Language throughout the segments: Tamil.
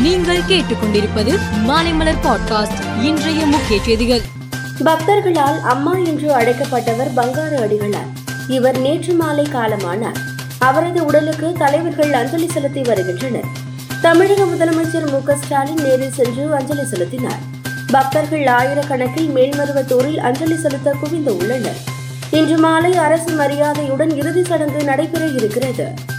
நீங்கள் கேட்டுக்கொண்டிருப்பது மாலைமலர் பாட்காஸ்ட் இன்றைய முக்கிய செய்திகள். பக்தர்களால் அம்மா என்று அழைக்கப்பட்டவர் பங்காரு அடிகளார். இவர் நேற்று மாலை காலமானார். அவரது உடலுக்கு தலைவர்கள் அஞ்சலி செலுத்தி வருகின்றனர். தமிழக முதலமைச்சர் மு ஸ்டாலின் நேரில் சென்று அஞ்சலி செலுத்தினார். பக்தர்கள் ஆயிரக்கணக்கில் மேல்மருவத்தூரில் அஞ்சலி செலுத்த குவிந்து உள்ளனர். இன்று மாலை அரசு மரியாதையுடன் இறுதி சடங்கு நடைபெற இருக்கிறது.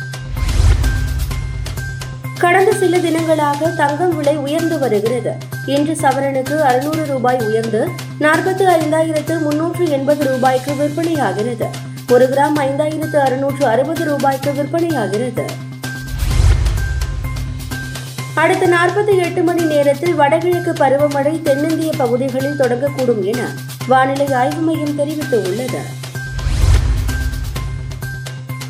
கடந்த சில தினங்களாக தங்கம் விலை உயர்ந்து வருகிறது. இன்று சவரனுக்கு அறுநூறு ரூபாய் உயர்ந்து நாற்பத்தி ஐந்தாயிரத்து முன்னூற்று எண்பது ரூபாய்க்கு விற்பனையாகிறது. ஒரு கிராம் ஐந்தாயிரத்து அறுநூற்று அறுபது ரூபாய்க்கு விற்பனையாகிறது. அடுத்த நாற்பத்தி எட்டு மணி நேரத்தில் வடகிழக்கு பருவமழை தென்னிந்திய பகுதிகளில் தொடங்கக்கூடும் என வானிலை ஆய்வு மையம் தெரிவித்துள்ளது.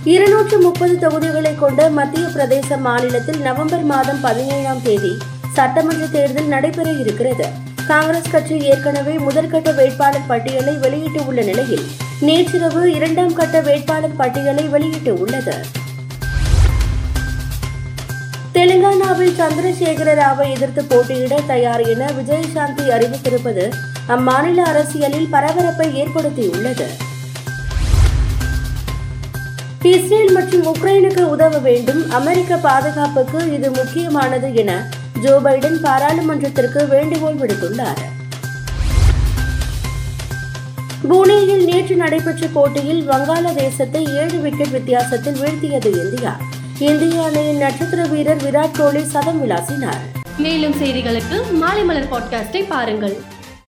இருநூற்று முப்பது தொகுதிகளை கொண்ட மத்திய பிரதேச மாநிலத்தில் நவம்பர் மாதம் பதினேழாம் தேதி சட்டமன்ற தேர்தல் நடைபெற இருக்கிறது. காங்கிரஸ் கட்சி ஏற்கனவே முதற்கட்ட வேட்பாளர் பட்டியலை வெளியிட்டு உள்ள நிலையில் நேற்றிரவு இரண்டாம் கட்ட வேட்பாளர் பட்டியலை வெளியிட்டு உள்ளது தெலுங்கானாவில் சந்திரசேகர ராவை எதிர்த்து போட்டியிட தயார் என விஜயசாந்தி அறிவித்திருப்பது அம்மாநில அரசியலில் பரபரப்பை ஏற்படுத்தியுள்ளது. இஸ்ரேல் மற்றும் உக்ரைனுக்கு உதவ வேண்டும். அமெரிக்க பாதுகாப்புக்கு இது முக்கியமானது என ஜோ பைடன் பாராளுமன்றத்திற்கு வேண்டுகோள் விடுத்துள்ளார். புனேயில் நேற்று நடைபெற்ற போட்டியில் வங்காளதேசத்தை ஏழு விக்கெட் வித்தியாசத்தில் வீழ்த்தியது இந்தியா. இந்திய அணியின் நட்சத்திர வீரர் விராட் கோலி சதம் விளாசினார். மேலும் செய்திகளுக்கு மாலை மலர் பாட்காஸ்டை பாருங்கள்.